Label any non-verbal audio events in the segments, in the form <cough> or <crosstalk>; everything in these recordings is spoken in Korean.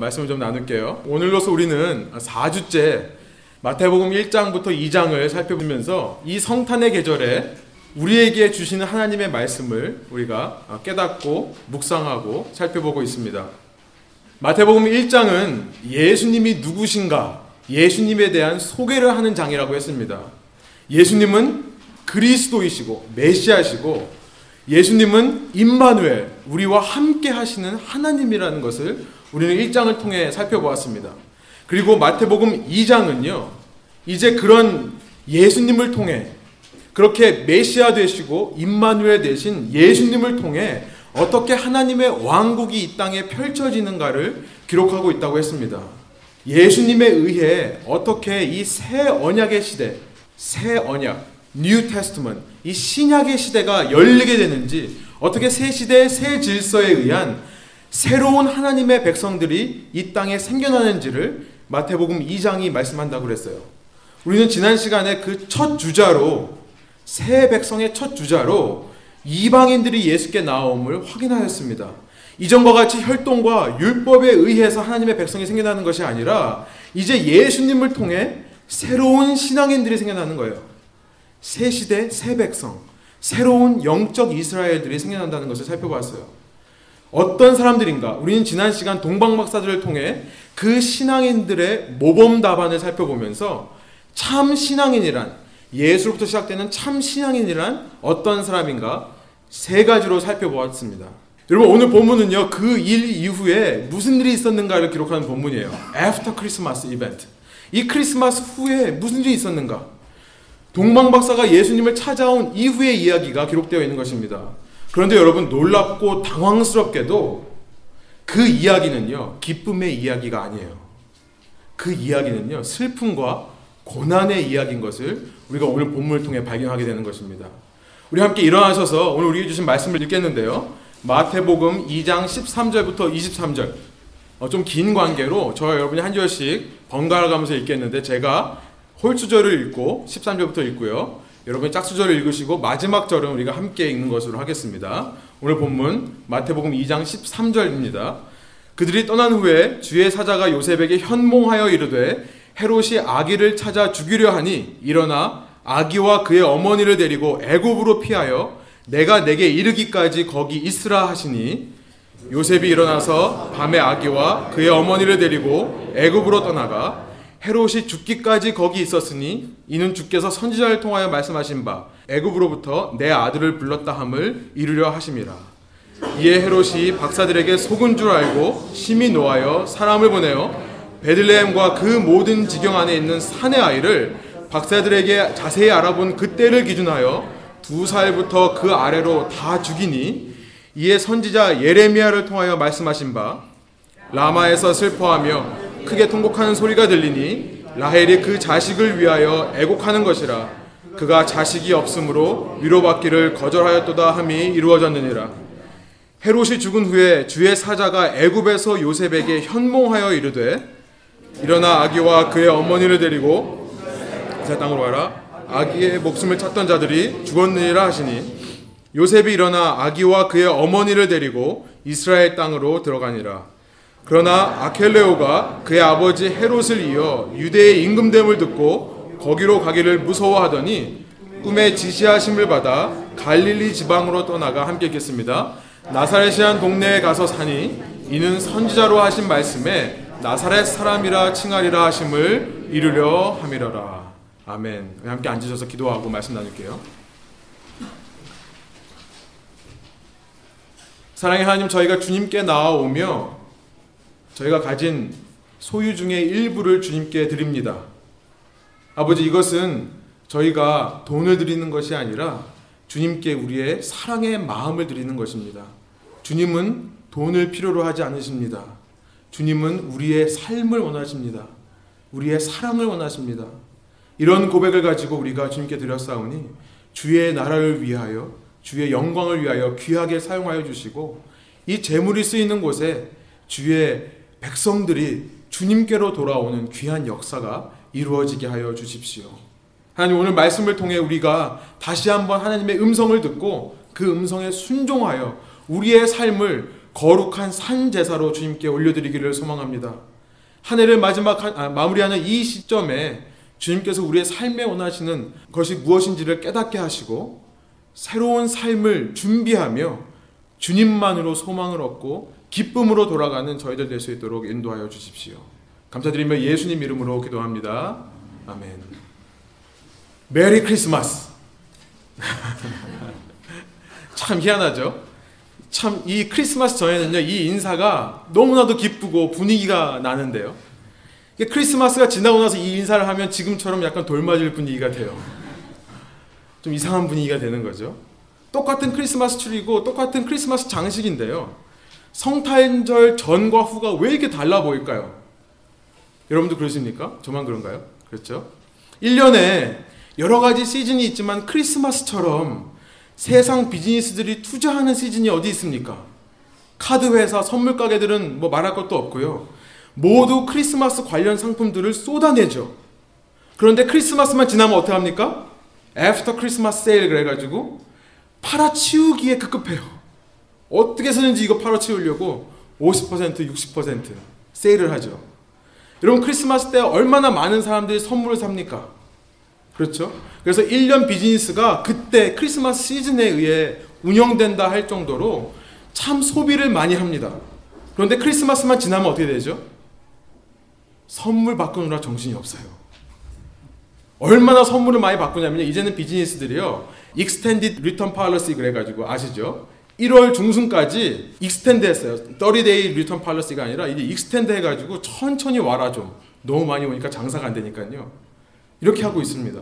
말씀을 좀 나눌게요. 오늘로서 우리는 4주째 마태복음 1장부터 2장을 살펴보면서 이 성탄의 계절에 우리에게 주시는 하나님의 말씀을 우리가 깨닫고 묵상하고 살펴보고 있습니다. 마태복음 1장은 예수님이 누구신가, 예수님에 대한 소개를 하는 장이라고 했습니다. 예수님은 그리스도이시고 메시아시고 예수님은 임마누엘 우리와 함께 하시는 하나님이라는 것을 우리는 1장을 통해 살펴보았습니다. 그리고 마태복음 2장은요. 이제 그런 예수님을 통해 그렇게 메시아 되시고 임마누엘 되신 예수님을 통해 어떻게 하나님의 왕국이 이 땅에 펼쳐지는가를 기록하고 있다고 했습니다. 예수님에 의해 어떻게 이 새 언약의 시대, 새 언약, New Testament, 이 신약의 시대가 열리게 되는지, 어떻게 새 시대, 새 질서에 의한 새로운 하나님의 백성들이 이 땅에 생겨나는지를 마태복음 2장이 말씀한다고 그랬어요. 우리는 지난 시간에 그 첫 주자로, 새 백성의 첫 주자로 이방인들이 예수께 나옴을 확인하였습니다. 이전과 같이 혈통과 율법에 의해서 하나님의 백성이 생겨나는 것이 아니라 이제 예수님을 통해 새로운 신앙인들이 생겨나는 거예요. 새 시대, 새 백성, 새로운 영적 이스라엘들이 생겨난다는 것을 살펴봤어요. 어떤 사람들인가? 우리는 지난 시간 동방박사들을 통해 그 신앙인들의 모범 답안을 살펴보면서 참 신앙인이란 예수로부터 시작되는 참 신앙인이란 어떤 사람인가 세 가지로 살펴보았습니다. 여러분 오늘 본문은요 그 일 이후에 무슨 일이 있었는가를 기록하는 본문이에요. After Christmas Event. 이 크리스마스 후에 무슨 일이 있었는가? 동방 박사가 예수님을 찾아온 이후의 이야기가 기록되어 있는 것입니다. 그런데 여러분 놀랍고 당황스럽게도 그 이야기는요 기쁨의 이야기가 아니에요. 그 이야기는요 슬픔과 고난의 이야기인 것을 우리가 오늘 본문을 통해 발견하게 되는 것입니다. 우리 함께 일어나셔서 오늘 우리에게 주신 말씀을 읽겠는데요. 마태복음 2장 13절부터 23절. 어, 좀긴 관계로 저와 여러분이 한 절씩 번갈아 가면서 읽겠는데 제가 홀수절을 읽고 13절부터 읽고요. 여러분이 짝수절을 읽으시고 마지막 절은 우리가 함께 읽는 것으로 하겠습니다. 오늘 본문 마태복음 2장 13절입니다. 그들이 떠난 후에 주의 사자가 요셉에게 현몽하여 이르되 헤롯이 아기를 찾아 죽이려 하니 일어나 아기와 그의 어머니를 데리고 애굽으로 피하여 내가 내게 이르기까지 거기 있으라 하시니 요셉이 일어나서 밤에 아기와 그의 어머니를 데리고 애굽으로 떠나가 헤롯이 죽기까지 거기 있었으니 이는 주께서 선지자를 통하여 말씀하신 바 애굽으로부터 내 아들을 불렀다 함을 이루려 하심이라. 이에 헤롯이 박사들에게 속은 줄 알고 심히 노하여 사람을 보내어 베들레헴과 그 모든 지경 안에 있는 산의 아이를 박사들에게 자세히 알아본 그때를 기준하여 두 살부터 그 아래로 다 죽이니 이에 선지자 예레미야를 통하여 말씀하신 바 라마에서 슬퍼하며 크게 통곡하는 소리가 들리니 라헬이 그 자식을 위하여 애곡하는 것이라 그가 자식이 없으므로 위로받기를 거절하였도다 함이 이루어졌느니라 헤롯이 죽은 후에 주의 사자가 애굽에서 요셉에게 현몽하여 이르되 일어나 아기와 그의 어머니를 데리고 새 땅으로 가라. 아기의 목숨을 찾던 자들이 죽었느니라 하시니 요셉이 일어나 아기와 그의 어머니를 데리고 이스라엘 땅으로 들어가니라. 그러나 아켈레오가 그의 아버지 헤롯을 이어 유대의 임금됨을 듣고 거기로 가기를 무서워하더니 꿈에 지시하심을 받아 갈릴리 지방으로 떠나가 함께 읽겠습니다. 나사렛이란 동네에 가서 사니 이는 선지자로 하신 말씀에 나사렛 사람이라 칭하리라 하심을 이루려 함이러라. 아멘. 함께 앉으셔서 기도하고 말씀 나눌게요. 사랑의 하나님, 저희가 주님께 나아오며 저희가 가진 소유 중의 일부를 주님께 드립니다. 아버지, 이것은 저희가 돈을 드리는 것이 아니라 주님께 우리의 사랑의 마음을 드리는 것입니다. 주님은 돈을 필요로 하지 않으십니다. 주님은 우리의 삶을 원하십니다. 우리의 사랑을 원하십니다. 이런 고백을 가지고 우리가 주님께 드렸사오니 주의 나라를 위하여 주의 영광을 위하여 귀하게 사용하여 주시고 이 재물이 쓰이는 곳에 주의 백성들이 주님께로 돌아오는 귀한 역사가 이루어지게 하여 주십시오. 하나님 오늘 말씀을 통해 우리가 다시 한번 하나님의 음성을 듣고 그 음성에 순종하여 우리의 삶을 거룩한 산 제사로 주님께 올려드리기를 소망합니다. 한 해를 마지막 아, 마무리하는 이 시점에 주님께서 우리의 삶에 원하시는 것이 무엇인지를 깨닫게 하시고 새로운 삶을 준비하며 주님만으로 소망을 얻고 기쁨으로 돌아가는 저희들 될 수 있도록 인도하여 주십시오. 감사드리며 예수님 이름으로 기도합니다. 아멘. 메리 크리스마스. <laughs> 참 희한하죠? 참 이 크리스마스 전에는요, 이 인사가 너무나도 기쁘고 분위기가 나는데요. 크리스마스가 지나고 나서 이 인사를 하면 지금처럼 약간 돌맞을 분위기가 돼요. 좀 이상한 분위기가 되는 거죠. 똑같은 크리스마스 트리고 똑같은 크리스마스 장식인데요. 성탄절 전과 후가 왜 이렇게 달라 보일까요? 여러분도 그러십니까? 저만 그런가요? 그렇죠? 1년에 여러 가지 시즌이 있지만 크리스마스처럼 세상 비즈니스들이 투자하는 시즌이 어디 있습니까? 카드 회사, 선물 가게들은 뭐 말할 것도 없고요. 모두 크리스마스 관련 상품들을 쏟아내죠. 그런데 크리스마스만 지나면 어떻게 합니까? After Christmas Sale 그래가지고 팔아치우기에 급급해요. 어떻게 해서든지 이거 팔아치우려고 50% 60% 세일을 하죠. 여러분 크리스마스 때 얼마나 많은 사람들이 선물을 삽니까? 그렇죠? 그래서 1년 비즈니스가 그때 크리스마스 시즌에 의해 운영된다 할 정도로 참 소비를 많이 합니다. 그런데 크리스마스만 지나면 어떻게 되죠? 선물 바꾸느라 정신이 없어요. 얼마나 선물을 많이 바꾸냐면요. 이제는 비즈니스들이요. extended return policy 그래가지고 아시죠? 1월 중순까지 extend 했어요. 30 day return policy가 아니라 이제 extend 해가지고 천천히 와라 좀. 너무 많이 오니까 장사가 안 되니까요. 이렇게 하고 있습니다.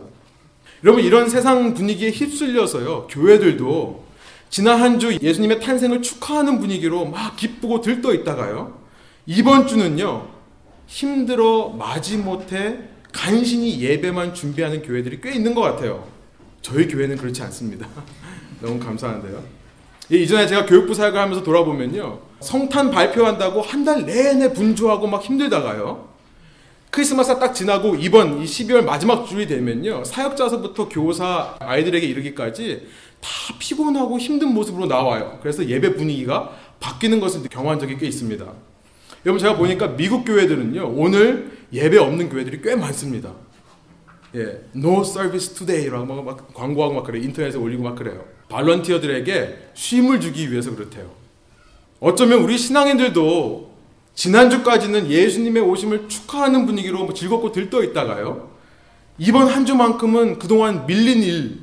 여러분 이런 세상 분위기에 휩쓸려서요. 교회들도 지난 한 주 예수님의 탄생을 축하하는 분위기로 막 기쁘고 들떠 있다가요. 이번 주는요. 힘들어 마지못해 간신히 예배만 준비하는 교회들이 꽤 있는 것 같아요. 저희 교회는 그렇지 않습니다. <laughs> 너무 감사한데요. 예, 이전에 제가 교육부 사역을 하면서 돌아보면요. 성탄 발표한다고 한 달 내내 분주하고 막 힘들다가요. 크리스마스 딱 지나고 이번 이 12월 마지막 주이 되면요. 사역자서부터 교사 아이들에게 이르기까지 다 피곤하고 힘든 모습으로 나와요. 그래서 예배 분위기가 바뀌는 것을 경험한 적이 꽤 있습니다. 여러분 제가 보니까 미국 교회들은요. 오늘 예배 없는 교회들이 꽤 많습니다. 예, no service today라고 막, 막 광고하고 막 그래 인터넷에 올리고 막 그래요. 발런티어들에게 쉼을 주기 위해서 그렇대요. 어쩌면 우리 신앙인들도 지난주까지는 예수님의 오심을 축하하는 분위기로 뭐 즐겁고 들떠 있다가요. 이번 한 주만큼은 그동안 밀린 일,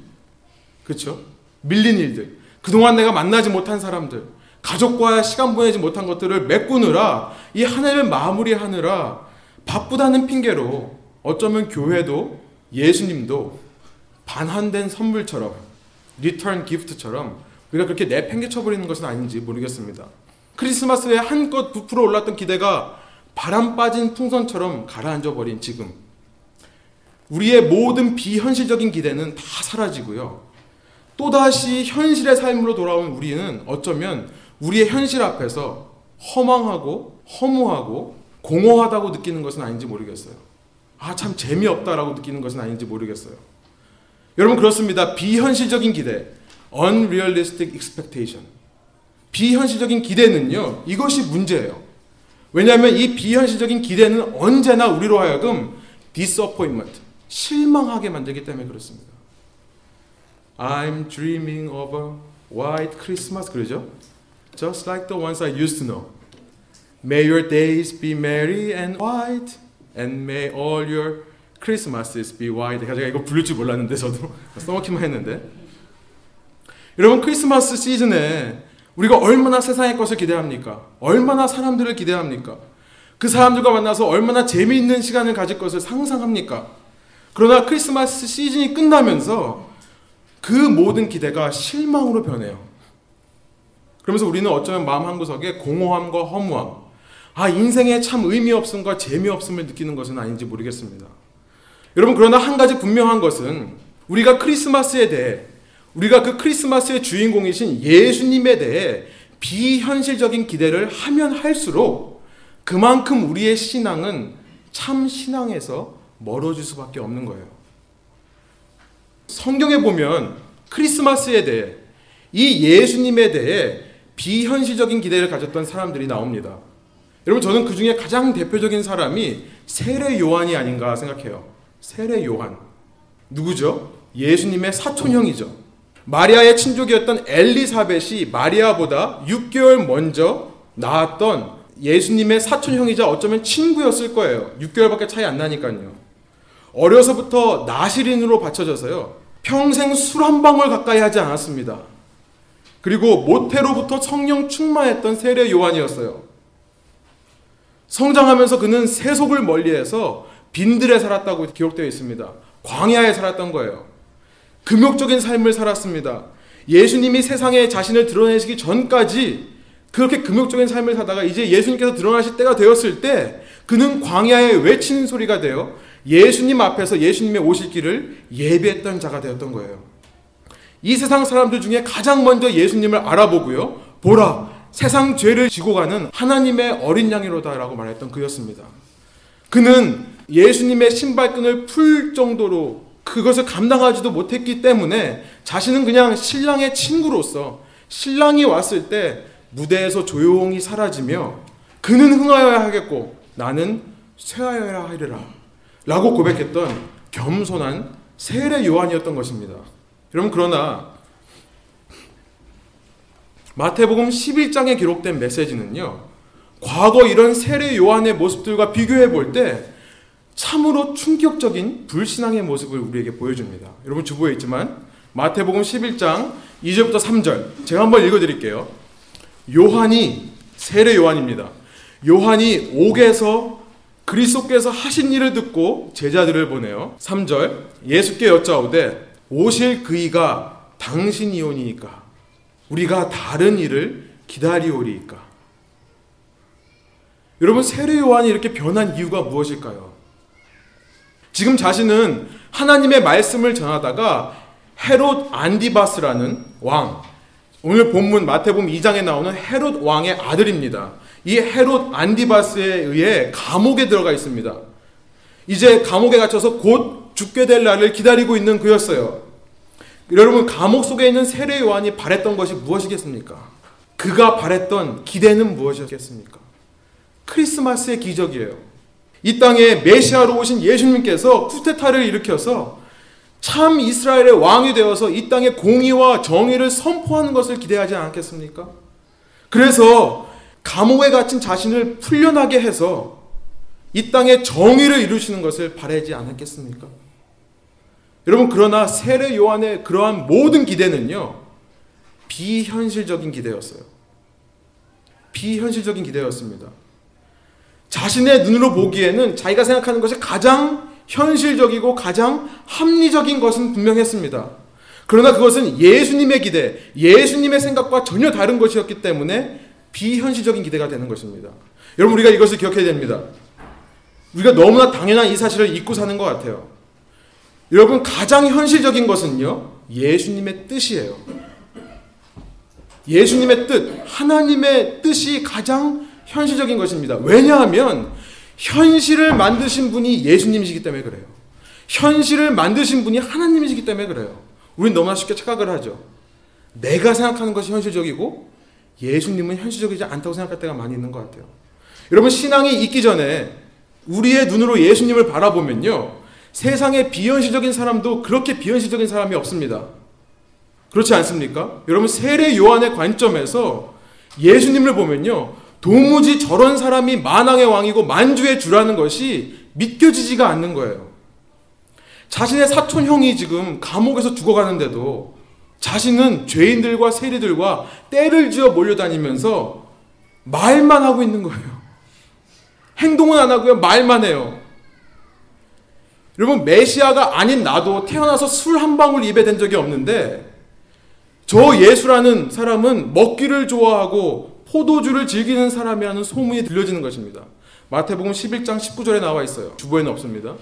그렇죠? 밀린 일들, 그동안 내가 만나지 못한 사람들, 가족과 시간 보내지 못한 것들을 메꾸느라 이 한 해를 마무리하느라 바쁘다는 핑계로 어쩌면 교회도 예수님도 반환된 선물처럼 return gift처럼 우리가 그렇게 내팽개쳐 버리는 것은 아닌지 모르겠습니다. 크리스마스에 한껏 부풀어 올랐던 기대가 바람 빠진 풍선처럼 가라앉아 버린 지금 우리의 모든 비현실적인 기대는 다 사라지고요. 또다시 현실의 삶으로 돌아온 우리는 어쩌면 우리의 현실 앞에서 허망하고 허무하고 공허하다고 느끼는 것은 아닌지 모르겠어요. 아, 참 재미없다라고 느끼는 것은 아닌지 모르겠어요. 여러분, 그렇습니다. 비현실적인 기대. unrealistic expectation. 비현실적인 기대는요, 이것이 문제예요. 왜냐하면 이 비현실적인 기대는 언제나 우리로 하여금 disappointment, 실망하게 만들기 때문에 그렇습니다. I'm dreaming of a white Christmas 그러죠? Just like the ones I used to know. May your days be merry and white, and may all your Christmases be white. 제가 이거 부를 줄 몰랐는데 저도 써먹기만 했는데. 여러분 크리스마스 시즌에 우리가 얼마나 세상의 것을 기대합니까? 얼마나 사람들을 기대합니까? 그 사람들과 만나서 얼마나 재미있는 시간을 가질 것을 상상합니까? 그러나 크리스마스 시즌이 끝나면서 그 모든 기대가 실망으로 변해요. 그러면서 우리는 어쩌면 마음 한 구석에 공허함과 허무함, 아, 인생에 참 의미 없음과 재미 없음을 느끼는 것은 아닌지 모르겠습니다. 여러분, 그러나 한 가지 분명한 것은 우리가 크리스마스에 대해 우리가 그 크리스마스의 주인공이신 예수님에 대해 비현실적인 기대를 하면 할수록 그만큼 우리의 신앙은 참 신앙에서 멀어질 수밖에 없는 거예요. 성경에 보면 크리스마스에 대해 이 예수님에 대해 비현실적인 기대를 가졌던 사람들이 나옵니다. 여러분 저는 그 중에 가장 대표적인 사람이 세례 요한이 아닌가 생각해요. 세례 요한. 누구죠? 예수님의 사촌형이죠. 마리아의 친족이었던 엘리사벳이 마리아보다 6개월 먼저 낳았던 예수님의 사촌형이자 어쩌면 친구였을 거예요. 6개월밖에 차이 안 나니까요. 어려서부터 나시린으로 받쳐져서요. 평생 술 한 방울 가까이 하지 않았습니다. 그리고 모태로부터 성령 충만했던 세례 요한이었어요. 성장하면서 그는 세속을 멀리해서 빈들에 살았다고 기록되어 있습니다. 광야에 살았던 거예요. 금욕적인 삶을 살았습니다. 예수님이 세상에 자신을 드러내시기 전까지 그렇게 금욕적인 삶을 사다가 이제 예수님께서 드러나실 때가 되었을 때 그는 광야에 외치는 소리가 되어 예수님 앞에서 예수님의 오실 길을 예배했던 자가 되었던 거예요. 이 세상 사람들 중에 가장 먼저 예수님을 알아보고요. 보라, 세상 죄를 지고 가는 하나님의 어린 양이로다라고 말했던 그였습니다. 그는 예수님의 신발끈을 풀 정도로 그것을 감당하지도 못했기 때문에 자신은 그냥 신랑의 친구로서 신랑이 왔을 때 무대에서 조용히 사라지며 그는 흥하여야 하겠고 나는 쇠하여야 하리라 라고 고백했던 겸손한 세례 요한이었던 것입니다. 여러분 그러나 마태복음 11장에 기록된 메시지는요. 과거 이런 세례 요한의 모습들과 비교해 볼 때 참으로 충격적인 불신앙의 모습을 우리에게 보여줍니다. 여러분 주보에 있지만 마태복음 11장 2절부터 3절 제가 한번 읽어 드릴게요. 요한이 세례 요한입니다. 요한이 옥에서 그리스도께서 하신 일을 듣고 제자들을 보내요. 3절 예수께 여짜오되 오실 그이가 당신이오니까 우리가 다른 일을 기다리오리이까 여러분 세례 요한이 이렇게 변한 이유가 무엇일까요? 지금 자신은 하나님의 말씀을 전하다가 헤롯 안디바스라는 왕 오늘 본문 마태복음 2장에 나오는 헤롯 왕의 아들입니다. 이 헤롯 안디바스에 의해 감옥에 들어가 있습니다. 이제 감옥에 갇혀서 곧 죽게 될 날을 기다리고 있는 그였어요. 여러분 감옥 속에 있는 세례 요한이 바랬던 것이 무엇이겠습니까? 그가 바랬던 기대는 무엇이었겠습니까? 크리스마스의 기적이에요. 이 땅에 메시아로 오신 예수님께서 쿠데타를 일으켜서 참 이스라엘의 왕이 되어서 이 땅에 공의와 정의를 선포하는 것을 기대하지 않겠습니까? 그래서 감옥에 갇힌 자신을 풀려나게 해서 이 땅에 정의를 이루시는 것을 바라지 않았겠습니까? 여러분 그러나 세례 요한의 그러한 모든 기대는요 비현실적인 기대였어요. 비현실적인 기대였습니다. 자신의 눈으로 보기에는 자기가 생각하는 것이 가장 현실적이고 가장 합리적인 것은 분명했습니다. 그러나 그것은 예수님의 기대, 예수님의 생각과 전혀 다른 것이었기 때문에 비현실적인 기대가 되는 것입니다. 여러분 우리가 이것을 기억해야 됩니다. 우리가 너무나 당연한 이 사실을 잊고 사는 것 같아요. 여러분 가장 현실적인 것은요. 예수님의 뜻이에요. 예수님의 뜻, 하나님의 뜻이 가장 현실적인 것입니다. 왜냐하면 현실을 만드신 분이 예수님이시기 때문에 그래요. 현실을 만드신 분이 하나님이시기 때문에 그래요. 우린 너무나 쉽게 착각을 하죠. 내가 생각하는 것이 현실적이고 예수님은 현실적이지 않다고 생각할 때가 많이 있는 것 같아요. 여러분 신앙이 있기 전에 우리의 눈으로 예수님을 바라보면요. 세상에 비현실적인 사람도 그렇게 비현실적인 사람이 없습니다. 그렇지 않습니까? 여러분 세례 요한의 관점에서 예수님을 보면요. 도무지 저런 사람이 만왕의 왕이고 만주의 주라는 것이 믿겨지지가 않는 거예요. 자신의 사촌 형이 지금 감옥에서 죽어가는데도 자신은 죄인들과 세리들과 때를 지어 몰려다니면서 말만 하고 있는 거예요. 행동은 안 하고요. 말만 해요. 여러분 메시아가 아닌 나도 태어나서 술 한 방울 입에 댄 적이 없는데 저 예수라는 사람은 먹기를 좋아하고 포도주를 즐기는 사람이라는 소문이 들려지는 것입니다. 마태복음 11장 19절에 나와 있어요. 주보에는 없습니다.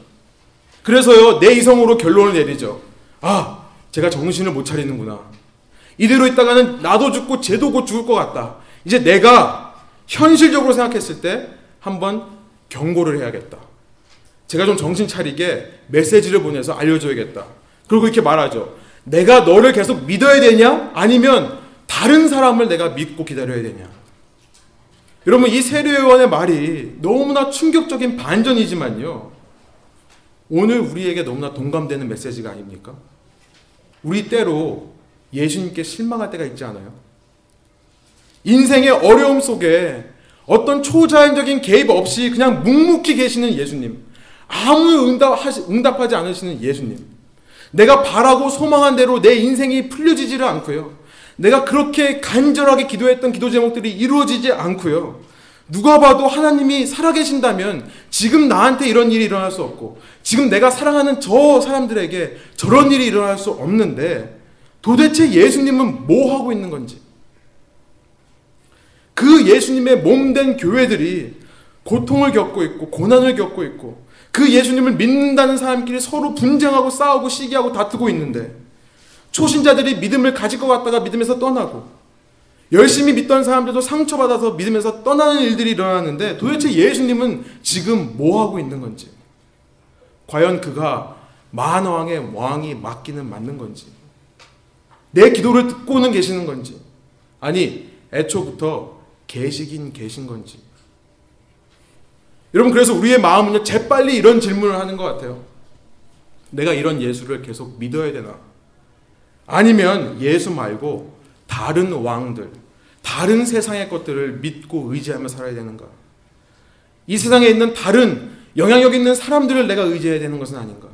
그래서요, 내 이성으로 결론을 내리죠. 아, 제가 정신을 못 차리는구나. 이대로 있다가는 나도 죽고 쟤도 곧 죽을 것 같다. 이제 내가 현실적으로 생각했을 때 한번 경고를 해야겠다. 제가 좀 정신 차리게 메시지를 보내서 알려줘야겠다. 그리고 이렇게 말하죠. 내가 너를 계속 믿어야 되냐? 아니면 다른 사람을 내가 믿고 기다려야 되냐? 여러분 이 세례요한의 말이 너무나 충격적인 반전이지만요. 오늘 우리에게 너무나 동감되는 메시지가 아닙니까? 우리 때로 예수님께 실망할 때가 있지 않아요? 인생의 어려움 속에 어떤 초자연적인 개입 없이 그냥 묵묵히 계시는 예수님. 아무 응답하지, 응답하지 않으시는 예수님. 내가 바라고 소망한 대로 내 인생이 풀려지지를 않고요. 내가 그렇게 간절하게 기도했던 기도 제목들이 이루어지지 않고요. 누가 봐도 하나님이 살아계신다면 지금 나한테 이런 일이 일어날 수 없고 지금 내가 사랑하는 저 사람들에게 저런 일이 일어날 수 없는데 도대체 예수님은 뭐 하고 있는 건지 그 예수님의 몸된 교회들이 고통을 겪고 있고 고난을 겪고 있고 그 예수님을 믿는다는 사람끼리 서로 분쟁하고 싸우고 시기하고 다투고 있는데 초신자들이 믿음을 가질 것 같다가 믿음에서 떠나고 열심히 믿던 사람들도 상처받아서 믿음에서 떠나는 일들이 일어나는데 도대체 예수님은 지금 뭐 하고 있는 건지 과연 그가 만왕의 왕이 맞기는 맞는 건지 내 기도를 듣고는 계시는 건지 아니 애초부터 계시긴 계신 건지. 여러분 그래서 우리의 마음은요 재빨리 이런 질문을 하는 것 같아요. 내가 이런 예수를 계속 믿어야 되나 아니면 예수 말고 다른 왕들 다른 세상의 것들을 믿고 의지하며 살아야 되는가 이 세상에 있는 다른 영향력 있는 사람들을 내가 의지해야 되는 것은 아닌가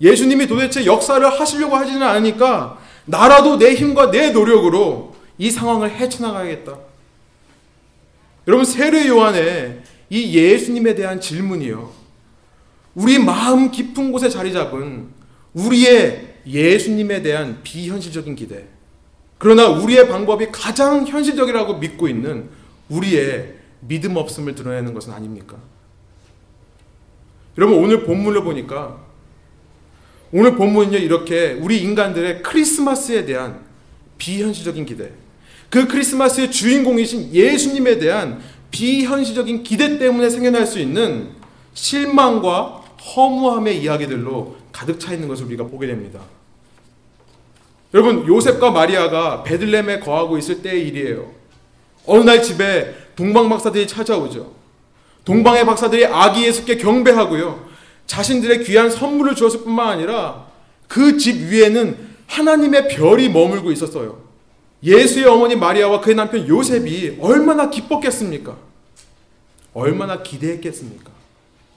예수님이 도대체 역사를 하시려고 하지는 않으니까 나라도 내 힘과 내 노력으로 이 상황을 헤쳐나가야겠다. 여러분 세례 요한의 이 예수님에 대한 질문이요. 우리 마음 깊은 곳에 자리 잡은 우리의 예수님에 대한 비현실적인 기대. 그러나 우리의 방법이 가장 현실적이라고 믿고 있는 우리의 믿음 없음을 드러내는 것은 아닙니까? 여러분 오늘 본문을 보니까 오늘 본문은요 이렇게 우리 인간들의 크리스마스에 대한 비현실적인 기대, 그 크리스마스의 주인공이신 예수님에 대한 비현실적인 기대 때문에 생겨날 수 있는 실망과 허무함의 이야기들로 가득 차 있는 것을 우리가 보게 됩니다. 여러분 요셉과 마리아가 베들렘에 거하고 있을 때의 일이에요. 어느 날 집에 동방 박사들이 찾아오죠. 동방의 박사들이 아기 예수께 경배하고요. 자신들의 귀한 선물을 주었을 뿐만 아니라 그 집 위에는 하나님의 별이 머물고 있었어요. 예수의 어머니 마리아와 그의 남편 요셉이 얼마나 기뻤겠습니까? 얼마나 기대했겠습니까?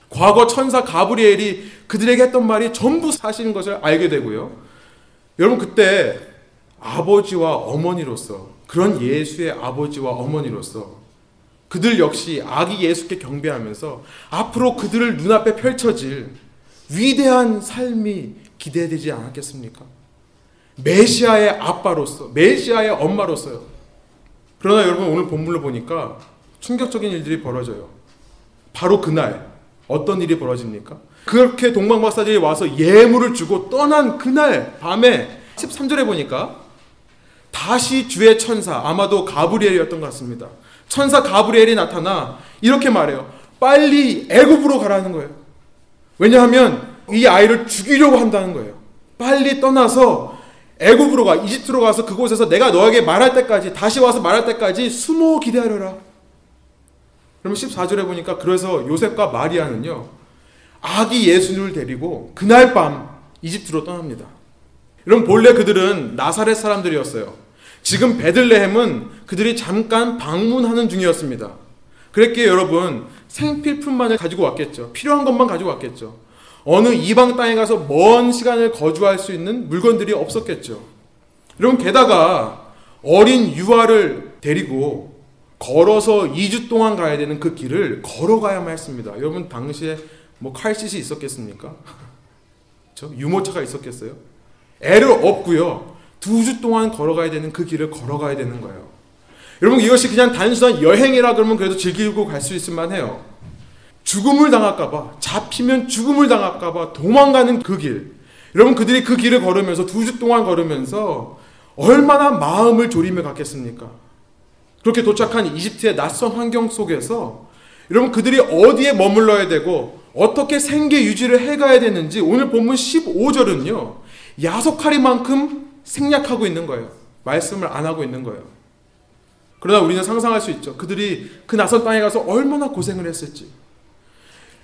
과거 천사 가브리엘이 그들에게 했던 말이 전부 사실인 것을 알게 되고요. 여러분 그때 아버지와 어머니로서 그런 예수의 아버지와 어머니로서 그들 역시 아기 예수께 경배하면서 앞으로 그들을 눈앞에 펼쳐질 위대한 삶이 기대되지 않았겠습니까? 메시아의 아빠로서, 메시아의 엄마로서요. 그러나 여러분 오늘 본문을 보니까 충격적인 일들이 벌어져요. 바로 그날 어떤 일이 벌어집니까? 그렇게 동방박사들이 와서 예물을 주고 떠난 그날 밤에 13절에 보니까 다시 주의 천사 아마도 가브리엘이었던 것 같습니다. 천사 가브리엘이 나타나 이렇게 말해요. 빨리 애굽으로 가라는 거예요. 왜냐하면 이 아이를 죽이려고 한다는 거예요. 빨리 떠나서 애굽으로 가, 이집트로 가서 그곳에서 내가 너에게 말할 때까지 다시 와서 말할 때까지 숨어 기다려라. 그러면 14절에 보니까 그래서 요셉과 마리아는요. 아기 예수를 데리고 그날 밤 이집트로 떠납니다. 여러분 본래 그들은 나사렛 사람들이었어요. 지금 베들레헴은 그들이 잠깐 방문하는 중이었습니다. 그랬기에 여러분 생필품만을 가지고 왔겠죠. 필요한 것만 가지고 왔겠죠. 어느 이방 땅에 가서 먼 시간을 거주할 수 있는 물건들이 없었겠죠. 여러분 게다가 어린 유아를 데리고 걸어서 2주 동안 가야 되는 그 길을 걸어가야만 했습니다. 여러분 당시에 뭐 칼시시 있었겠습니까? <laughs> 저 유모차가 있었겠어요? 애를 업고요. 두 주 동안 걸어가야 되는 그 길을 걸어가야 되는 거예요. 여러분 이것이 그냥 단순한 여행이라 그러면 그래도 즐기고 갈 수 있을 만해요. 죽음을 당할까봐 잡히면 죽음을 당할까봐 도망가는 그 길. 여러분 그들이 그 길을 걸으면서 두 주 동안 걸으면서 얼마나 마음을 졸이며 갔겠습니까? 그렇게 도착한 이집트의 낯선 환경 속에서 여러분 그들이 어디에 머물러야 되고 어떻게 생계 유지를 해가야 되는지 오늘 본문 15절은요 야속하리만큼 생략하고 있는 거예요. 말씀을 안 하고 있는 거예요. 그러나 우리는 상상할 수 있죠. 그들이 그 낯선 땅에 가서 얼마나 고생을 했을지.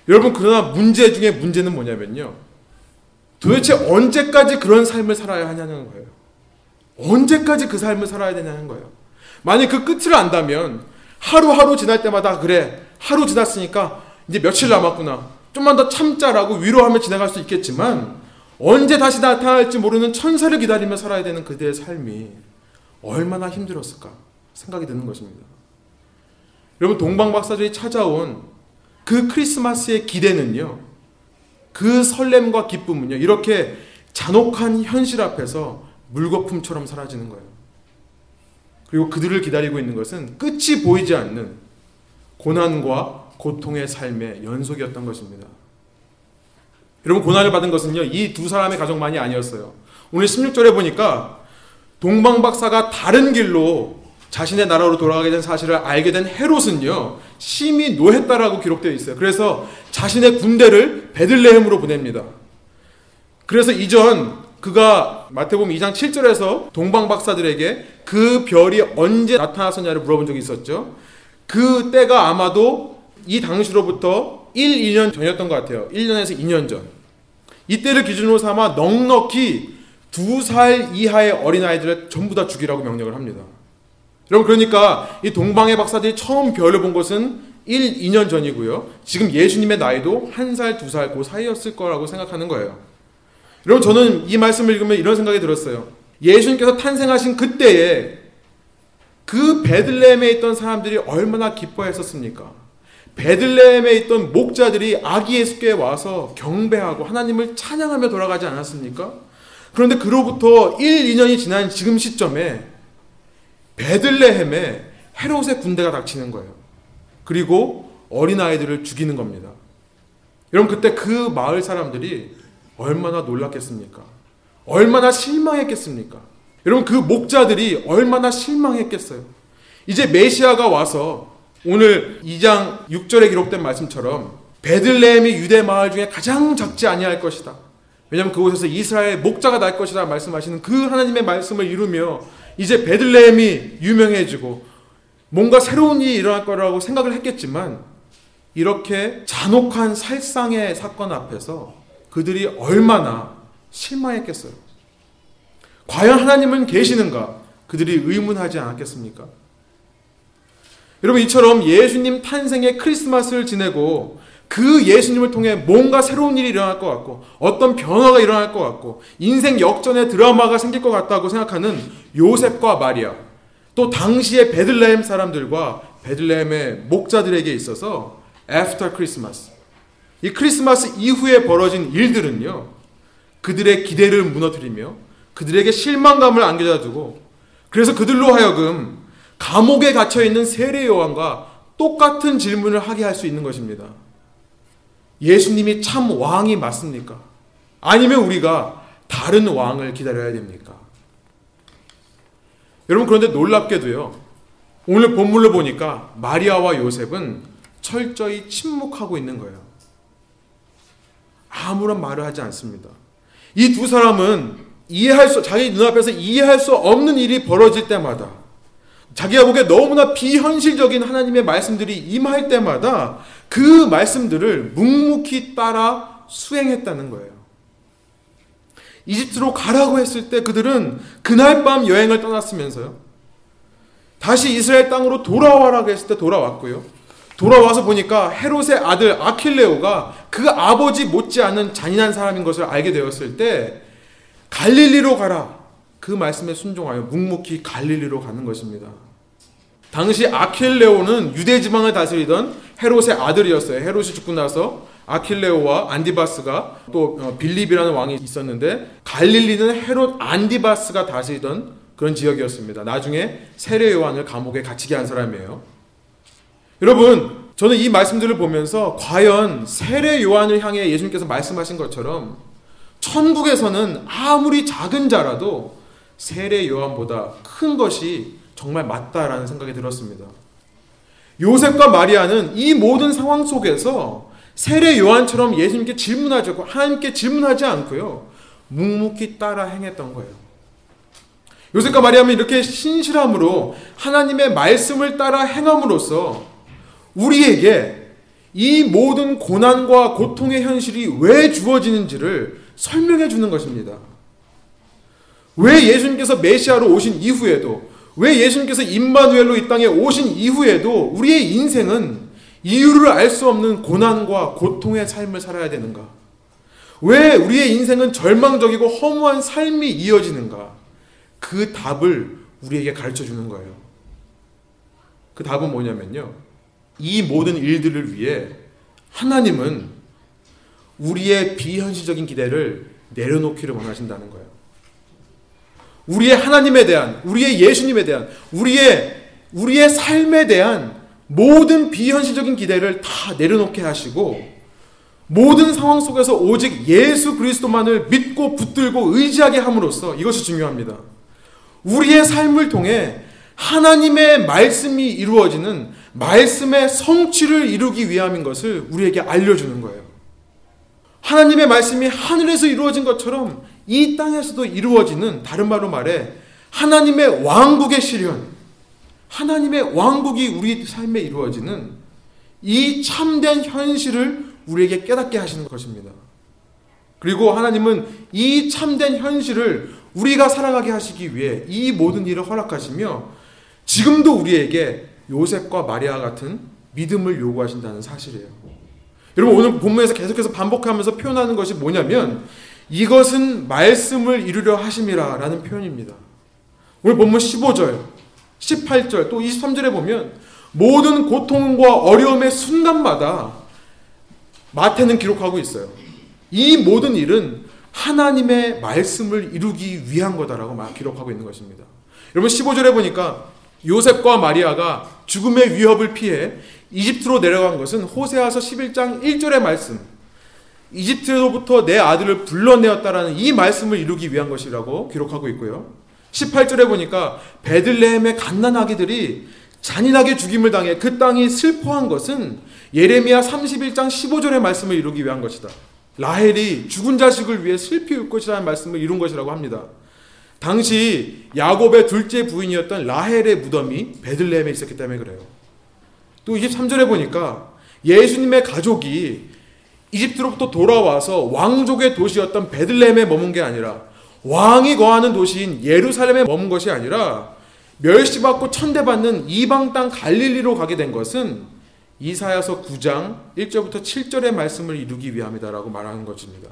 여러분, 그러나 문제 중에 문제는 뭐냐면요. 도대체 언제까지 그런 삶을 살아야 하냐는 거예요. 언제까지 그 삶을 살아야 되냐는 거예요. 만약 그 끝을 안다면 하루하루 지날 때마다 그래. 하루 지났으니까 이제 며칠 남았구나. 좀만 더 참자라고 위로하며 지나갈 수 있겠지만 언제 다시 나타날지 모르는 천사를 기다리며 살아야 되는 그대의 삶이 얼마나 힘들었을까 생각이 드는 것입니다. 여러분 동방박사들이 찾아온 그 크리스마스의 기대는요. 그 설렘과 기쁨은요. 이렇게 잔혹한 현실 앞에서 물거품처럼 사라지는 거예요. 그리고 그들을 기다리고 있는 것은 끝이 보이지 않는 고난과 고통의 삶의 연속이었던 것입니다. 여러분 고난을 받은 것은요. 이 두 사람의 가족만이 아니었어요. 오늘 16절에 보니까 동방 박사가 다른 길로 자신의 나라로 돌아가게 된 사실을 알게 된 헤롯은요. 심히 노했다라고 기록되어 있어요. 그래서 자신의 군대를 베들레헴으로 보냅니다. 그래서 이전 그가 마태복음 2장 7절에서 동방 박사들에게 그 별이 언제 나타났었냐를 물어본 적이 있었죠. 그 때가 아마도 이 당시로부터 1, 2년 전이었던 것 같아요. 1년에서 2년 전. 이때를 기준으로 삼아 넉넉히 두 살 이하의 어린아이들을 전부 다 죽이라고 명령을 합니다. 여러분 그러니까 이 동방의 박사들이 처음 별을 본 것은 1, 2년 전이고요. 지금 예수님의 나이도 한 살, 두 살 그 사이였을 거라고 생각하는 거예요. 여러분 저는 이 말씀을 읽으면 이런 생각이 들었어요. 예수님께서 탄생하신 그때에 그 베들레헴에 있던 사람들이 얼마나 기뻐했었습니까? 베들레헴에 있던 목자들이 아기 예수께 와서 경배하고 하나님을 찬양하며 돌아가지 않았습니까? 그런데 그로부터 1, 2년이 지난 지금 시점에 베들레헴에 헤롯의 군대가 닥치는 거예요. 그리고 어린아이들을 죽이는 겁니다. 여러분 그때 그 마을 사람들이 얼마나 놀랐겠습니까? 얼마나 실망했겠습니까? 여러분 그 목자들이 얼마나 실망했겠어요? 이제 메시아가 와서 오늘 2장 6절에 기록된 말씀처럼 베들레헴이 유대 마을 중에 가장 작지 아니할 것이다. 왜냐하면 그곳에서 이스라엘 목자가 날 것이다 말씀하시는 그 하나님의 말씀을 이루며 이제 베들레헴이 유명해지고 뭔가 새로운 일이 일어날 거라고 생각을 했겠지만 이렇게 잔혹한 살상의 사건 앞에서 그들이 얼마나 실망했겠어요. 과연 하나님은 계시는가? 그들이 의문하지 않았겠습니까? 여러분 이처럼 예수님 탄생의 크리스마스를 지내고 그 예수님을 통해 뭔가 새로운 일이 일어날 것 같고 어떤 변화가 일어날 것 같고 인생 역전의 드라마가 생길 것 같다고 생각하는 요셉과 마리아 또 당시의 베들레헴 사람들과 베들레헴의 목자들에게 있어서 After Christmas 이 크리스마스 이후에 벌어진 일들은요 그들의 기대를 무너뜨리며 그들에게 실망감을 안겨다 주고 그래서 그들로 하여금 감옥에 갇혀 있는 세례 요한과 똑같은 질문을 하게 할 수 있는 것입니다. 예수님이 참 왕이 맞습니까? 아니면 우리가 다른 왕을 기다려야 됩니까? 여러분 그런데 놀랍게도요. 오늘 본문을 보니까 마리아와 요셉은 철저히 침묵하고 있는 거예요. 아무런 말을 하지 않습니다. 이 두 사람은 이해할 수 자기 눈앞에서 이해할 수 없는 일이 벌어질 때마다 자기가 보기에 너무나 비현실적인 하나님의 말씀들이 임할 때마다 그 말씀들을 묵묵히 따라 수행했다는 거예요. 이집트로 가라고 했을 때 그들은 그날 밤 여행을 떠났으면서요. 다시 이스라엘 땅으로 돌아와라고 했을 때 돌아왔고요. 돌아와서 보니까 헤롯의 아들 아킬레오가 그 아버지 못지않은 잔인한 사람인 것을 알게 되었을 때 갈릴리로 가라. 그 말씀에 순종하여 묵묵히 갈릴리로 가는 것입니다. 당시 아킬레오는 유대 지방을 다스리던 헤롯의 아들이었어요. 헤롯이 죽고 나서 아킬레오와 안디바스가 또 어, 빌립이라는 왕이 있었는데 갈릴리는 헤롯 안디바스가 다스리던 그런 지역이었습니다. 나중에 세례 요한을 감옥에 갇히게 한 사람이에요. 여러분, 저는 이 말씀들을 보면서 과연 세례 요한을 향해 예수님께서 말씀하신 것처럼 천국에서는 아무리 작은 자라도 세례 요한보다 큰 것이 정말 맞다라는 생각이 들었습니다. 요셉과 마리아는 이 모든 상황 속에서 세례 요한처럼 예수님께 질문하지 않고 하나님께 질문하지 않고요. 묵묵히 따라 행했던 거예요. 요셉과 마리아는 이렇게 신실함으로 하나님의 말씀을 따라 행함으로써 우리에게 이 모든 고난과 고통의 현실이 왜 주어지는지를 설명해 주는 것입니다. 왜 예수님께서 메시아로 오신 이후에도 왜 예수님께서 임마누엘로 이 땅에 오신 이후에도 우리의 인생은 이유를 알 수 없는 고난과 고통의 삶을 살아야 되는가? 왜 우리의 인생은 절망적이고 허무한 삶이 이어지는가? 그 답을 우리에게 가르쳐 주는 거예요. 그 답은 뭐냐면요. 이 모든 일들을 위해 하나님은 우리의 비현실적인 기대를 내려놓기를 원하신다는 거예요. 우리의 하나님에 대한, 우리의 예수님에 대한, 우리의, 우리의 삶에 대한 모든 비현실적인 기대를 다 내려놓게 하시고, 모든 상황 속에서 오직 예수 그리스도만을 믿고 붙들고 의지하게 함으로써 이것이 중요합니다. 우리의 삶을 통해 하나님의 말씀이 이루어지는 말씀의 성취를 이루기 위함인 것을 우리에게 알려주는 거예요. 하나님의 말씀이 하늘에서 이루어진 것처럼 이 땅에서도 이루어지는 다른 말로 말해 하나님의 왕국의 실현, 하나님의 왕국이 우리 삶에 이루어지는 이 참된 현실을 우리에게 깨닫게 하시는 것입니다. 그리고 하나님은 이 참된 현실을 우리가 살아가게 하시기 위해 이 모든 일을 허락하시며 지금도 우리에게 요셉과 마리아 같은 믿음을 요구하신다는 사실이에요. 여러분 오늘 본문에서 계속해서 반복하면서 표현하는 것이 뭐냐면 이것은 말씀을 이루려 하심이라 라는 표현입니다. 오늘 본문 15절, 18절 또 23절에 보면 모든 고통과 어려움의 순간마다 마태는 기록하고 있어요. 이 모든 일은 하나님의 말씀을 이루기 위한 거다라고 기록하고 있는 것입니다. 여러분 15절에 보니까 요셉과 마리아가 죽음의 위협을 피해 이집트로 내려간 것은 호세아서 11장 1절의 말씀. 이집트로부터 내 아들을 불러내었다라는 이 말씀을 이루기 위한 것이라고 기록하고 있고요. 18절에 보니까 베들레헴의 갓난아기들이 잔인하게 죽임을 당해 그 땅이 슬퍼한 것은 예레미야 31장 15절의 말씀을 이루기 위한 것이다. 라헬이 죽은 자식을 위해 슬피 울 것이라는 말씀을 이룬 것이라고 합니다. 당시 야곱의 둘째 부인이었던 라헬의 무덤이 베들레헴에 있었기 때문에 그래요. 또 23절에 보니까 예수님의 가족이 이집트로부터 돌아와서 왕족의 도시였던 베들레헴에 머문 게 아니라 왕이 거하는 도시인 예루살렘에 머문 것이 아니라 멸시받고 천대받는 이방 땅 갈릴리로 가게 된 것은 이사야서 9장 1절부터 7절의 말씀을 이루기 위함이다라고 말하는 것입니다.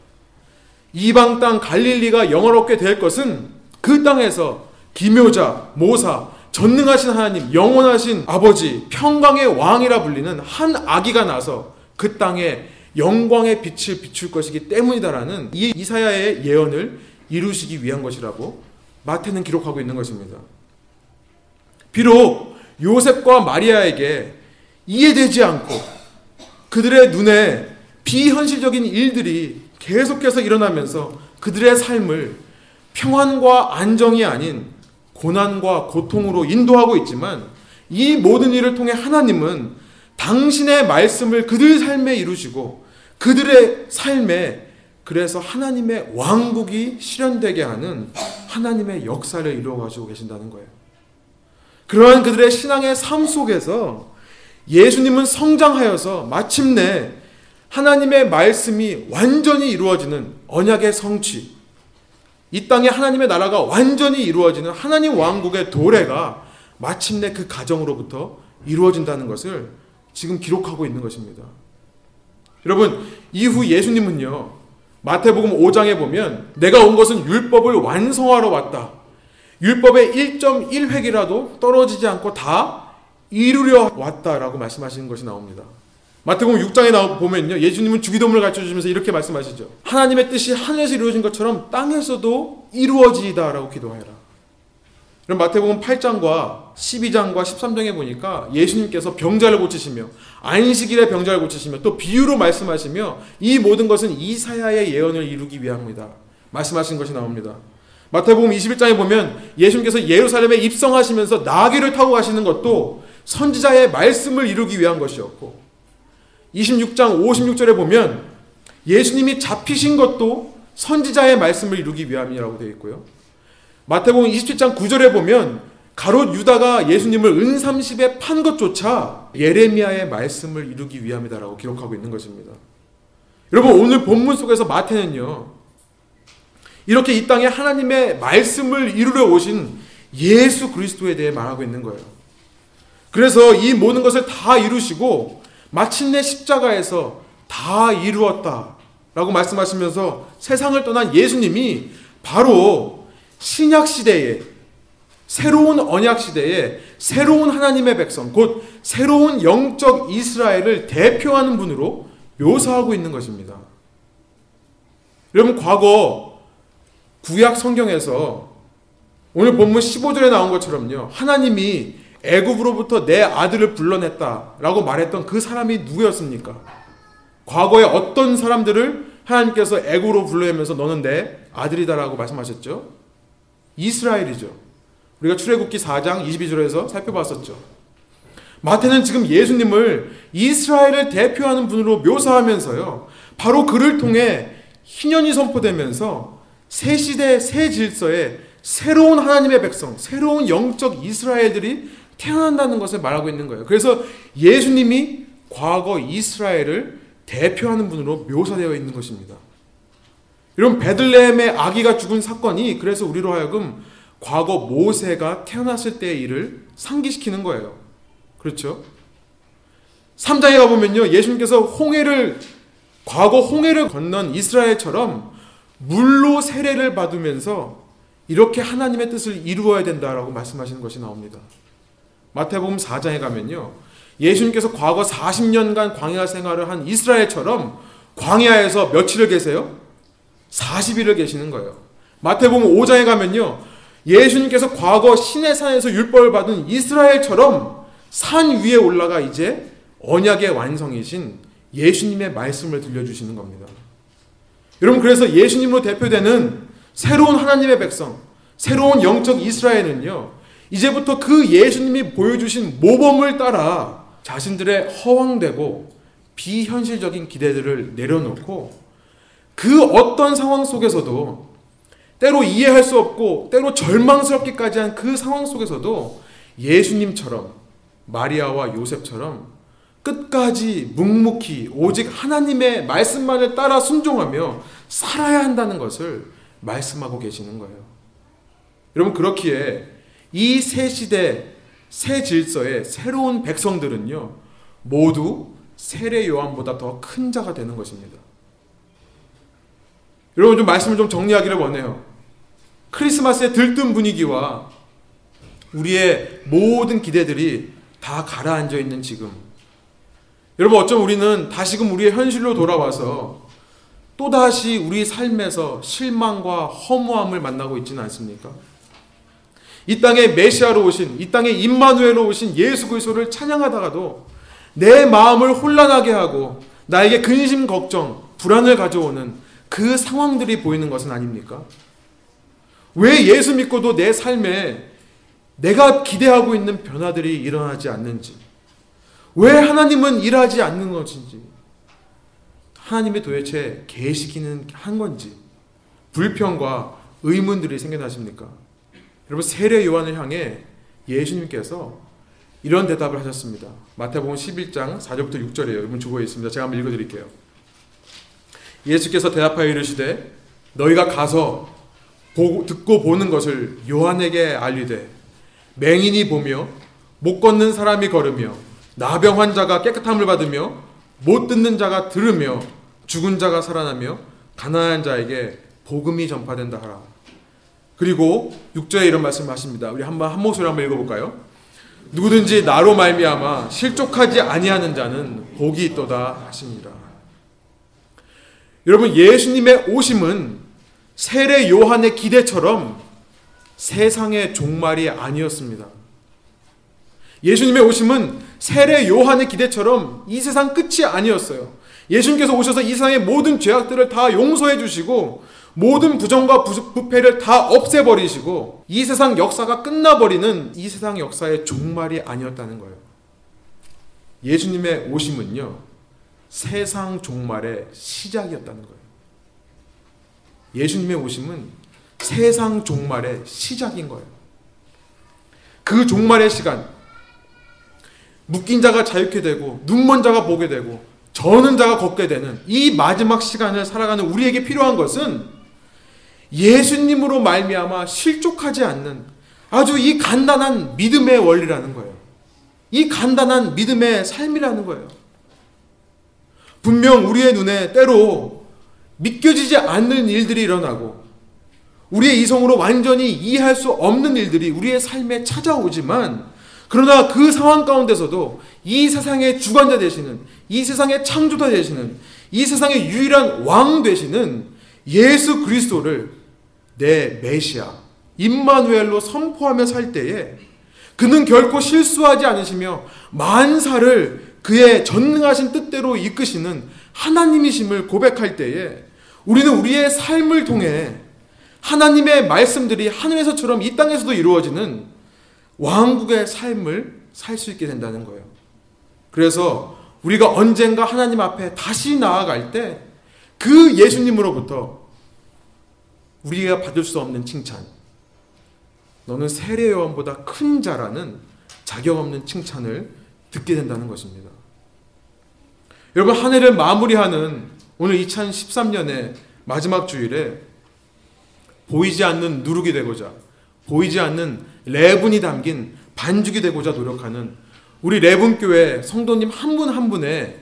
이방 땅 갈릴리가 영어롭게 될 것은 그 땅에서 기묘자, 모사, 전능하신 하나님, 영원하신 아버지, 평강의 왕이라 불리는 한 아기가 나서 그 땅에 영광의 빛을 비출 것이기 때문이다라는 이 이사야의 예언을 이루시기 위한 것이라고 마태는 기록하고 있는 것입니다. 비록 요셉과 마리아에게 이해되지 않고 그들의 눈에 비현실적인 일들이 계속해서 일어나면서 그들의 삶을 평안과 안정이 아닌 고난과 고통으로 인도하고 있지만 이 모든 일을 통해 하나님은 당신의 말씀을 그들 삶에 이루시고 그들의 삶에 그래서 하나님의 왕국이 실현되게 하는 하나님의 역사를 이루어 가지고 계신다는 거예요. 그러한 그들의 신앙의 삶 속에서 예수님은 성장하여서 마침내 하나님의 말씀이 완전히 이루어지는 언약의 성취, 이 땅에 하나님의 나라가 완전히 이루어지는 하나님 왕국의 도래가 마침내 그 가정으로부터 이루어진다는 것을 지금 기록하고 있는 것입니다. 여러분, 이후 예수님은요, 마태복음 5장에 보면 내가 온 것은 율법을 완성하러 왔다. 율법의 1.1획이라도 떨어지지 않고 다 이루려 왔다라고 말씀하시는 것이 나옵니다. 마태복음 6장에 나오 보면요. 예수님은 주기도문을 가르쳐 주시면서 이렇게 말씀하시죠. 하나님의 뜻이 하늘에서 이루어진 것처럼 땅에서도 이루어지다라고 기도하라. 그럼 마태복음 8장과 12장과 13장에 보니까 예수님께서 병자를 고치시며 안식일에 병자를 고치시며 또 비유로 말씀하시며 이 모든 것은 이사야의 예언을 이루기 위함이다. 말씀하신 것이 나옵니다. 마태복음 21장에 보면 예수님께서 예루살렘에 입성하시면서 나귀를 타고 가시는 것도 선지자의 말씀을 이루기 위한 것이었고 26장 56절에 보면 예수님이 잡히신 것도 선지자의 말씀을 이루기 위함이라고 되어 있고요. 마태복음 27장 9절에 보면 가롯 유다가 예수님을 은삼십에 판 것조차 예레미야의 말씀을 이루기 위함이다라고 기록하고 있는 것입니다. 여러분 오늘 본문 속에서 마태는요. 이렇게 이 땅에 하나님의 말씀을 이루려 오신 예수 그리스도에 대해 말하고 있는 거예요. 그래서 이 모든 것을 다 이루시고 마침내 십자가에서 다 이루었다. 라고 말씀하시면서 세상을 떠난 예수님이 바로 신약 시대에 새로운 언약 시대에 새로운 하나님의 백성, 곧 새로운 영적 이스라엘을 대표하는 분으로 묘사하고 있는 것입니다. 여러분, 과거 구약 성경에서 오늘 본문 15절에 나온 것처럼요. 하나님이 애굽으로부터 내 아들을 불러냈다라고 말했던 그 사람이 누구였습니까? 과거에 어떤 사람들을 하나님께서 애굽으로 불러내면서 너는 내 아들이다라고 말씀하셨죠? 이스라엘이죠. 우리가 출애굽기 4장 22절에서 살펴봤었죠. 마태는 지금 예수님을 이스라엘을 대표하는 분으로 묘사하면서요. 바로 그를 통해 희년이 선포되면서 새 시대 새 질서에 새로운 하나님의 백성, 새로운 영적 이스라엘들이 태어난다는 것을 말하고 있는 거예요. 그래서 예수님이 과거 이스라엘을 대표하는 분으로 묘사되어 있는 것입니다. 이런 베들레헴의 아기가 죽은 사건이 그래서 우리로 하여금 과거 모세가 태어났을 때의 일을 상기시키는 거예요. 그렇죠? 3장에 가보면요. 예수님께서 홍해를, 과거 홍해를 건넌 이스라엘처럼 물로 세례를 받으면서 이렇게 하나님의 뜻을 이루어야 된다라고 말씀하시는 것이 나옵니다. 마태복음 4장에 가면요. 예수님께서 과거 40년간 광야 생활을 한 이스라엘처럼 광야에서 며칠을 계세요? 40일을 계시는 거예요. 마태복음 5장에 가면요. 예수님께서 과거 시내산에서 율법을 받은 이스라엘처럼 산 위에 올라가 이제 언약의 완성이신 예수님의 말씀을 들려주시는 겁니다. 여러분, 그래서 예수님으로 대표되는 새로운 하나님의 백성, 새로운 영적 이스라엘은요, 이제부터 그 예수님이 보여주신 모범을 따라 자신들의 허황되고 비현실적인 기대들을 내려놓고 그 어떤 상황 속에서도 때로 이해할 수 없고 때로 절망스럽기까지 한 그 상황 속에서도 예수님처럼 마리아와 요셉처럼 끝까지 묵묵히 오직 하나님의 말씀만을 따라 순종하며 살아야 한다는 것을 말씀하고 계시는 거예요. 여러분 그렇기에 이 새 시대 새 질서의 새로운 백성들은요 모두 세례 요한보다 더 큰 자가 되는 것입니다. 여러분 좀 말씀을 좀 정리하기를 원해요. 크리스마스의 들뜬 분위기와 우리의 모든 기대들이 다 가라앉아 있는 지금. 여러분 어쩜 우리는 다시금 우리의 현실로 돌아와서 또다시 우리 삶에서 실망과 허무함을 만나고 있지는 않습니까? 이 땅에 메시아로 오신 이 땅에 임마누엘로 오신 예수 그리스도를 찬양하다가도 내 마음을 혼란하게 하고 나에게 근심 걱정 불안을 가져오는 그 상황들이 보이는 것은 아닙니까? 왜 예수 믿고도 내 삶에 내가 기대하고 있는 변화들이 일어나지 않는지, 왜 하나님은 일하지 않는 것인지, 하나님이 도대체 계시기는 한 건지, 불평과 의문들이 생겨나십니까? 여러분, 세례 요한을 향해 예수님께서 이런 대답을 하셨습니다. 마태복음 11장 4절부터 6절이에요. 여러분 주보에 있습니다. 제가 한번 읽어드릴게요. 예수께서 대답하여 이르시되 너희가 가서 보고, 듣고 보는 것을 요한에게 알리되 맹인이 보며 못 걷는 사람이 걸으며 나병 환자가 깨끗함을 받으며 못 듣는 자가 들으며 죽은 자가 살아나며 가난한 자에게 복음이 전파된다 하라. 그리고 6절에 이런 말씀을 하십니다. 우리 한번 한 목소리 한번 읽어볼까요? 누구든지 나로 말미암아 실족하지 아니하는 자는 복이 있도다 하시니라. 여러분 예수님의 오심은 세례 요한의 기대처럼 세상의 종말이 아니었습니다. 예수님의 오심은 세례 요한의 기대처럼 이 세상 끝이 아니었어요. 예수님께서 오셔서 이 세상의 모든 죄악들을 다 용서해 주시고 모든 부정과 부패를 다 없애버리시고 이 세상 역사가 끝나버리는 이 세상 역사의 종말이 아니었다는 거예요. 예수님의 오심은요, 세상 종말의 시작이었다는 거예요. 예수님의 오심은 세상 종말의 시작인 거예요. 그 종말의 시간, 묶인 자가 자유케 되고 눈먼 자가 보게 되고 저는 자가 걷게 되는 이 마지막 시간을 살아가는 우리에게 필요한 것은 예수님으로 말미암아 실족하지 않는 아주 이 간단한 믿음의 원리라는 거예요. 이 간단한 믿음의 삶이라는 거예요. 분명 우리의 눈에 때로 믿겨지지 않는 일들이 일어나고 우리의 이성으로 완전히 이해할 수 없는 일들이 우리의 삶에 찾아오지만 그러나 그 상황 가운데서도 이 세상의 주관자 되시는 이 세상의 창조자 되시는 이 세상의 유일한 왕 되시는 예수 그리스도를 내 메시아 임마누엘로 선포하며 살 때에 그는 결코 실수하지 않으시며 만사를 그의 전능하신 뜻대로 이끄시는 하나님이심을 고백할 때에 우리는 우리의 삶을 통해 하나님의 말씀들이 하늘에서처럼 이 땅에서도 이루어지는 왕국의 삶을 살 수 있게 된다는 거예요. 그래서 우리가 언젠가 하나님 앞에 다시 나아갈 때 그 예수님으로부터 우리가 받을 수 없는 칭찬, 너는 세례요한보다 큰 자라는 자격 없는 칭찬을 듣게 된다는 것입니다. 여러분 한 해를 마무리하는 오늘 2013년의 마지막 주일에 보이지 않는 누룩이 되고자 보이지 않는 레분이 담긴 반죽이 되고자 노력하는 우리 레분교회 성도님 한 분한 분의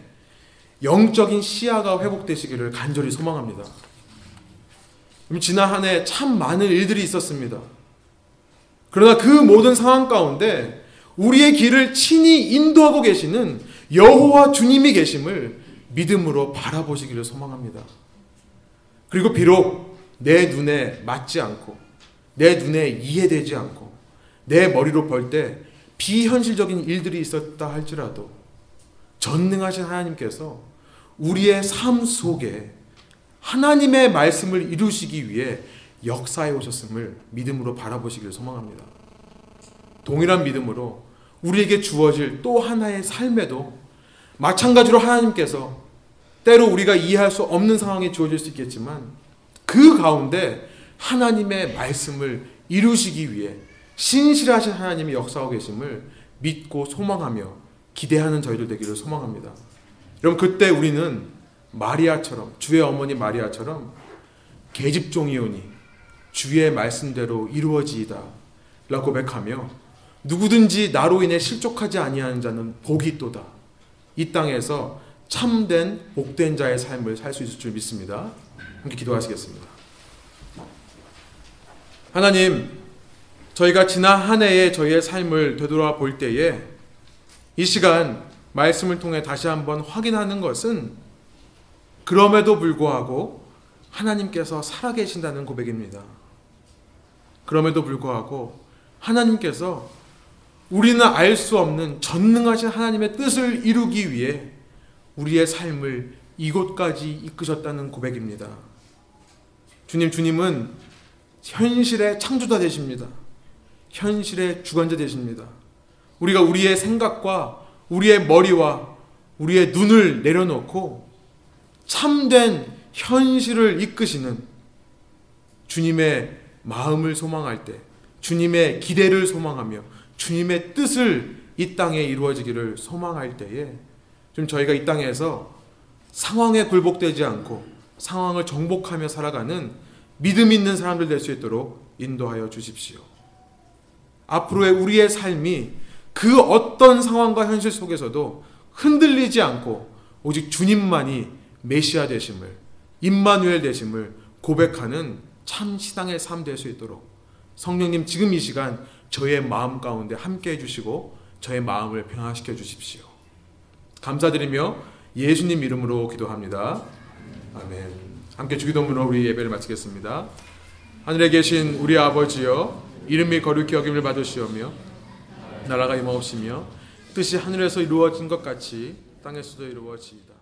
영적인 시야가 회복되시기를 간절히 소망합니다. 지난 한 해 참 많은 일들이 있었습니다. 그러나 그 모든 상황 가운데 우리의 길을 친히 인도하고 계시는 여호와 주님이 계심을 믿음으로 바라보시기를 소망합니다. 그리고 비록 내 눈에 맞지 않고 내 눈에 이해되지 않고 내 머리로 볼 때 비현실적인 일들이 있었다 할지라도 전능하신 하나님께서 우리의 삶 속에 하나님의 말씀을 이루시기 위해 역사해 오셨음을 믿음으로 바라보시기를 소망합니다. 동일한 믿음으로 우리에게 주어질 또 하나의 삶에도 마찬가지로 하나님께서 때로 우리가 이해할 수 없는 상황이 주어질 수 있겠지만 그 가운데 하나님의 말씀을 이루시기 위해 신실하신 하나님이 역사하고 계심을 믿고 소망하며 기대하는 저희들 되기를 소망합니다. 여러분 그때 우리는 마리아처럼 주의 어머니 마리아처럼 계집종이오니 주의 말씀대로 이루어지이다 라고 고백하며 누구든지 나로 인해 실족하지 아니하는 자는 복이 있도다. 이 땅에서 참된 복된 자의 삶을 살 수 있을 줄 믿습니다. 함께 기도하시겠습니다. 하나님, 저희가 지난 한 해의 저희의 삶을 되돌아 볼 때에 이 시간 말씀을 통해 다시 한번 확인하는 것은 그럼에도 불구하고 하나님께서 살아계신다는 고백입니다. 그럼에도 불구하고 하나님께서 우리는 알 수 없는 전능하신 하나님의 뜻을 이루기 위해 우리의 삶을 이곳까지 이끄셨다는 고백입니다. 주님, 주님은 현실의 창조자 되십니다. 현실의 주관자 되십니다. 우리가 우리의 생각과 우리의 머리와 우리의 눈을 내려놓고 참된 현실을 이끄시는 주님의 마음을 소망할 때, 주님의 기대를 소망하며 주님의 뜻을 이 땅에 이루어지기를 소망할 때에 좀 저희가 이 땅에서 상황에 굴복되지 않고 상황을 정복하며 살아가는 믿음 있는 사람들 될 수 있도록 인도하여 주십시오. 앞으로의 우리의 삶이 그 어떤 상황과 현실 속에서도 흔들리지 않고 오직 주님만이 메시아 되심을 임마누엘 되심을 고백하는 참 신앙의 삶 될 수 있도록 성령님 지금 이 시간 저의 마음 가운데 함께 해주시고 저의 마음을 평화시켜 주십시오. 감사드리며 예수님 이름으로 기도합니다. 아멘. 함께 주기도문으로 우리 예배를 마치겠습니다. 하늘에 계신 우리 아버지여 이름이 거룩히 여김을 받으시오며 나라가 임하옵시며 뜻이 하늘에서 이루어진 것 같이 땅에서도 이루어지이다.